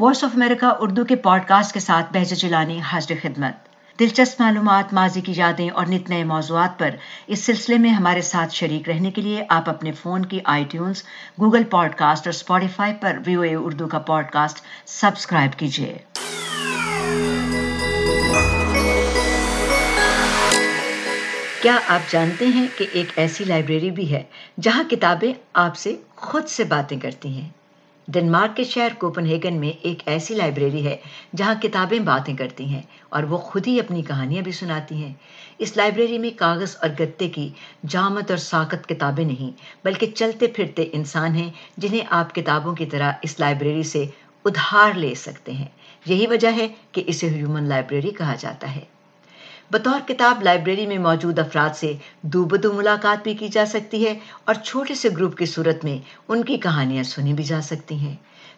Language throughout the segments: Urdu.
وائس آف امریکہ اردو کے پوڈ کاسٹ کے ساتھ بحج جلانی حاضر خدمت۔ دلچسپ معلومات، ماضی کی یادیں اور نت نئے موضوعات پر اس سلسلے میں ہمارے ساتھ شریک رہنے کے لیے آپ اپنے فون کی iTunes Google podcast اور اسپوٹیفائی پر ویو اے اردو کا پوڈ کاسٹ سبسکرائب کیجیے۔ کیا آپ جانتے ہیں کہ ایک ایسی لائبریری بھی ہے جہاں کتابیں آپ سے خود سے باتیں کرتی ہیں؟ ڈنمارک کے شہر کوپن ہیگن میں ایک ایسی لائبریری ہے جہاں کتابیں باتیں کرتی ہیں اور وہ خود ہی اپنی کہانیاں بھی سناتی ہیں۔ اس لائبریری میں کاغذ اور گتے کی جامت اور ساکت کتابیں نہیں بلکہ چلتے پھرتے انسان ہیں جنہیں آپ کتابوں کی طرح اس لائبریری سے ادھار لے سکتے ہیں۔ یہی وجہ ہے کہ اسے ہیومن لائبریری کہا جاتا ہے۔ بطور کتاب لائبریری میں موجود افراد سے دو بدو ملاقات بھی کی جا سکتی ہے اور چھوٹے سے گروپ کی صورت میں ان کی کہانیاں سنی بھی جا سکتی ہیں۔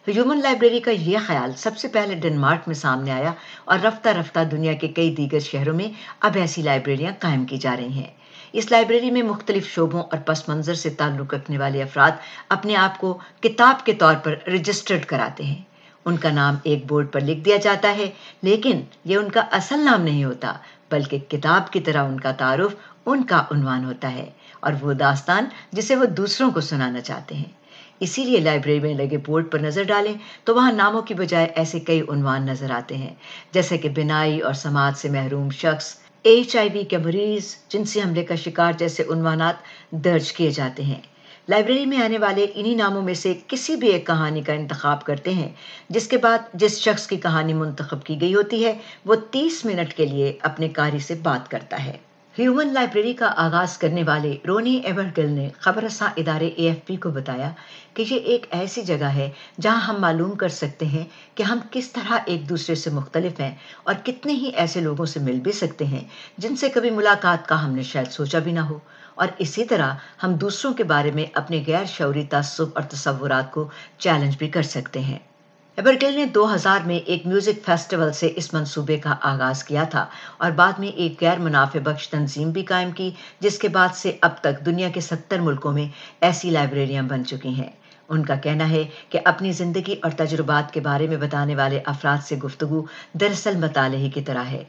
ہیومن لائبریری کا یہ خیال سب سے پہلے ڈنمارک میں سامنے آیا اور رفتہ رفتہ دنیا کے کئی دیگر شہروں میں اب ایسی لائبریریاں قائم کی جا رہی ہیں۔ اس لائبریری میں مختلف شعبوں اور پس منظر سے تعلق رکھنے والے افراد اپنے آپ کو کتاب کے طور پر رجسٹرڈ کراتے ہیں۔ ان کا نام ایک بورڈ پر لکھ دیا جاتا ہے، لیکن یہ ان کا اصل نام نہیں ہوتا، بلکہ کتاب کی طرح ان کا تعارف ان کا عنوان ہوتا ہے، اور وہ داستان جسے وہ دوسروں کو سنانا چاہتے ہیں۔ اسی لیے لائبریری میں لگے بورڈ پر نظر ڈالیں تو وہاں ناموں کی بجائے ایسے کئی عنوان نظر آتے ہیں، جیسے کہ بنائی اور سماج سے محروم شخص، ایچ آئی وی کے مریض جنسی حملے کا شکار جیسے عنوانات درج کیے جاتے ہیں۔ لائبریری میں آنے والے انہی ناموں میں سے کسی بھی ایک کہانی کا انتخاب کرتے ہیں، جس کے بعد جس شخص کی کہانی منتخب کی گئی ہوتی ہے، وہ تیس منٹ کے لیے اپنے کاری سے بات کرتا ہے۔ ہیومن لائبریری کا آغاز کرنے والے رونی ایورگل نے خبر رساں ادارے اے ایف پی کو بتایا کہ یہ ایک ایسی جگہ ہے جہاں ہم معلوم کر سکتے ہیں کہ ہم کس طرح ایک دوسرے سے مختلف ہیں اور کتنے ہی ایسے لوگوں سے مل بھی سکتے ہیں جن سے کبھی ملاقات کا ہم نے شاید سوچا بھی نہ ہو۔ اور اسی طرح ہم دوسروں کے بارے میں اپنے غیر شعوری تعصب اور تصورات کو چیلنج بھی کر سکتے ہیں۔ ایبرگل نے دو ہزار میں ایک میوزک فیسٹیول سے اس منصوبے کا آغاز کیا تھا اور بعد میں ایک غیر منافع بخش تنظیم بھی قائم کی، جس کے بعد سے اب تک دنیا کے ستر ملکوں میں ایسی لائبریریاں بن چکی ہیں۔ ان کا کہنا ہے کہ اپنی زندگی اور تجربات کے بارے میں بتانے والے افراد سے گفتگو دراصل مطالعے کی طرح ہے۔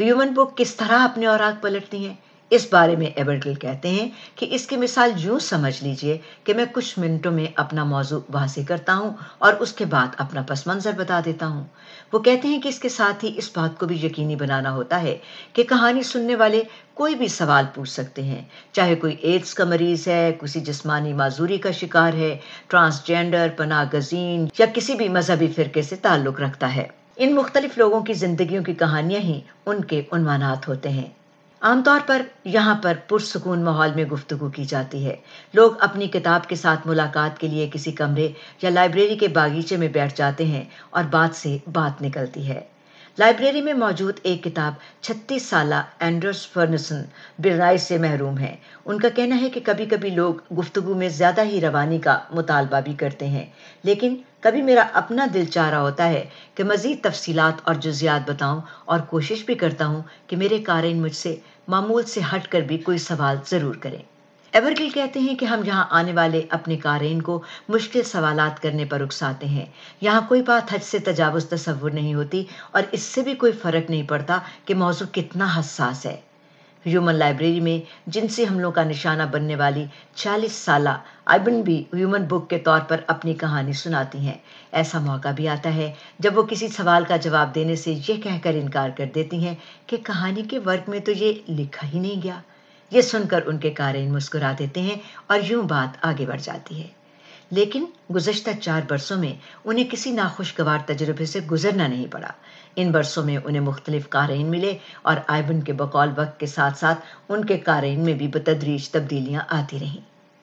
ہیومن بک کس طرح اپنے اوراق پلٹتی ہیں اس بارے میں ایبرگل کہتے ہیں کہ اس کی مثال یوں سمجھ لیجیے کہ میں کچھ منٹوں میں اپنا موضوع واضح کرتا ہوں اور اس کے بعد اپنا پس منظر بتا دیتا ہوں۔ وہ کہتے ہیں کہ اس کے ساتھ ہی اس بات کو بھی یقینی بنانا ہوتا ہے کہ کہانی سننے والے کوئی بھی سوال پوچھ سکتے ہیں۔ چاہے کوئی ایڈس کا مریض ہے، کسی جسمانی معذوری کا شکار ہے، ٹرانسجینڈر، پناہ گزین یا کسی بھی مذہبی فرقے سے تعلق رکھتا ہے۔ ان مختلف لوگوں کی زندگیوں کی کہانیاں ہی ان کے عنوانات ہوتے ہیں۔ عام طور پر یہاں پر پرسکون ماحول میں گفتگو کی جاتی ہے۔ لوگ اپنی کتاب کے ساتھ ملاقات کے لیے کسی کمرے یا لائبریری کے باغیچے میں بیٹھ جاتے ہیں اور بات سے بات نکلتی ہے۔ لائبریری میں موجود ایک کتاب، چھتیس سالہ اینڈرس فرنسن، برائے سے محروم ہے۔ ان کا کہنا ہے کہ کبھی کبھی لوگ گفتگو میں زیادہ ہی روانی کا مطالبہ بھی کرتے ہیں۔ لیکن کبھی میرا اپنا دل چاہ رہا ہوتا ہے کہ مزید تفصیلات اور جزیات بتاؤں اور کوشش بھی کرتا ہوں کہ میرے کارن مجھ سے معمول سے ہٹ کر بھی کوئی سوال ضرور کریں۔ ایورگل کہتے ہیں کہ ہم یہاں آنے والے اپنے کارین کو مشکل سوالات کرنے پر اکساتے ہیں۔ یہاں کوئی بات حج سے تجاوز تصور نہیں ہوتی اور اس سے بھی کوئی فرق نہیں پڑتا کہ موضوع کتنا حساس ہے۔ ہیومن لائبریری میں جنسی حملوں کا نشانہ بننے والی چالیس سالہ آئبن بھی ہیومن بک کے طور پر اپنی کہانی سناتی ہیں۔ ایسا موقع بھی آتا ہے جب وہ کسی سوال کا جواب دینے سے یہ کہہ کر انکار کر دیتی ہیں کہ کہانی کے ورک میں تو یہ لکھا ہی نہیں گیا۔ یہ سن کر ان کے کارین مسکرا دیتے ہیں اور یوں بات آگے بڑھ جاتی ہے۔ لیکن گزشتہ چار برسوں میں انہیں کسی ناخوشگوار تجربے سے گزرنا نہیں پڑا۔ ان برسوں میں انہیں مختلف کارین ملے اور آئبن کے بقول وقت کے ساتھ ساتھ ان کے کارین میں بھی بتدریج تبدیلیاں آتی رہیں۔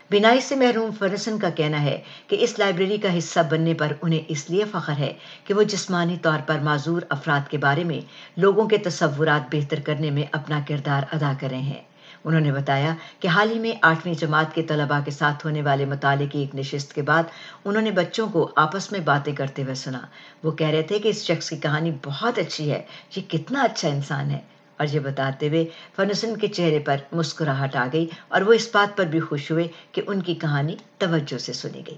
بینائی سے محروم فرسن کا کہنا ہے کہ اس لائبریری کا حصہ بننے پر انہیں اس لیے فخر ہے کہ وہ جسمانی طور پر معذور افراد کے بارے میں لوگوں کے تصورات بہتر کرنے میں اپنا کردار ادا کر رہے ہیں۔ انہوں نے بتایا کہ حال ہی میں آٹھویں جماعت کے طلباء کے ساتھ ہونے والے مطالعے کی ایک نشست کے بعد انہوں نے بچوں کو آپس میں باتیں کرتے ہوئے سنا۔ وہ کہہ رہے تھے کہ اس شخص کی کہانی بہت اچھی ہے۔ یہ کتنا اچھا انسان ہے۔ اور یہ بتاتے ہوئے فنسن کے چہرے پر مسکراہٹ آ گئی اور وہ اس بات پر بھی خوش ہوئے کہ ان کی کہانی توجہ سے سنی گئی۔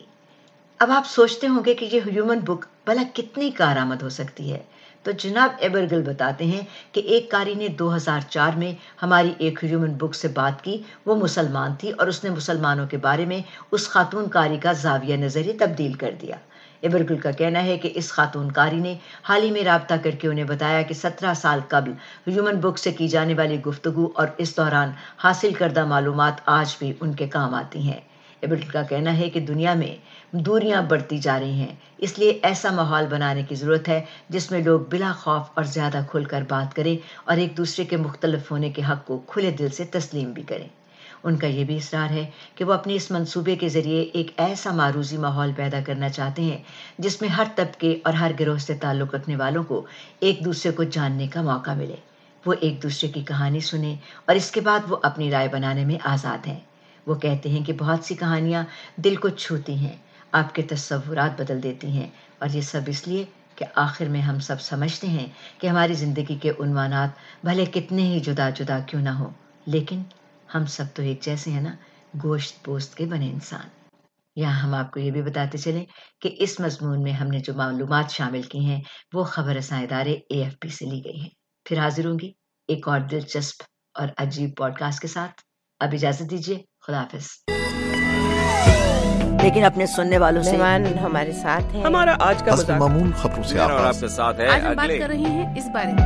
اب آپ سوچتے ہوں گے کہ یہ ہیومن بک بھلا کتنی کارآمد ہو سکتی ہے۔ تو جناب ایبرگل بتاتے ہیں کہ ایک کاری نے دو ہزار چار میں ہماری ایک ہیومن بک سے بات کی، وہ مسلمان تھی اور اس نے مسلمانوں کے بارے میں اس خاتون کاری کا زاویہ نظری تبدیل کر دیا۔ ایبرگل کا کہنا ہے کہ اس خاتون کاری نے حال ہی میں رابطہ کر کے انہیں بتایا کہ سترہ سال قبل ہیومن بک سے کی جانے والی گفتگو اور اس دوران حاصل کردہ معلومات آج بھی ان کے کام آتی ہیں۔ ایبرگل کا کہنا ہے کہ دنیا میں دوریاں بڑھتی جا رہی ہیں۔ اس لیے ایسا ماحول بنانے کی ضرورت ہے جس میں لوگ بلا خوف اور زیادہ کھل کر بات کریں اور ایک دوسرے کے مختلف ہونے کے حق کو کھلے دل سے تسلیم بھی کریں۔ ان کا یہ بھی اصرار ہے کہ وہ اپنے اس منصوبے کے ذریعے ایک ایسا معروضی ماحول پیدا کرنا چاہتے ہیں جس میں ہر طبقے اور ہر گروہ سے تعلق رکھنے والوں کو ایک دوسرے کو جاننے کا موقع ملے۔ وہ ایک دوسرے کی کہانی سنیں اور اس کے بعد وہ اپنی رائے بنانے میں آزاد ہیں۔ وہ کہتے ہیں کہ بہت سی کہانیاں دل کو چھوتی ہیں، آپ کے تصورات بدل دیتی ہیں۔ اور یہ سب اس لیے کہ آخر میں ہم سب سمجھتے ہیں کہ ہماری زندگی کے عنوانات بھلے کتنے ہی جدا جدا کیوں نہ ہو لیکن ہم سب تو ایک جیسے ہیں نا، گوشت پوست کے بنے انسان۔ یہاں ہم آپ کو یہ بھی بتاتے چلیں کہ اس مضمون میں ہم نے جو معلومات شامل کی ہیں، وہ خبر رساں ادارے اے ایف پی سے لی گئی ہیں۔ پھر حاضر ہوں گی ایک اور دلچسپ اور عجیب پوڈ کاسٹ کے ساتھ۔ اب اجازت دیجیے خدا حافظ لیکن اپنے سننے والوں سے ہمارے ساتھ ہیں۔ ہمارا آج کا معمول خبروں سے آپ کے ساتھ ہے آج ہم بات کر رہے ہیں اس بارے میں۔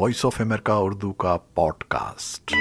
وائس آف امریکہ اردو کا پوڈ کاسٹ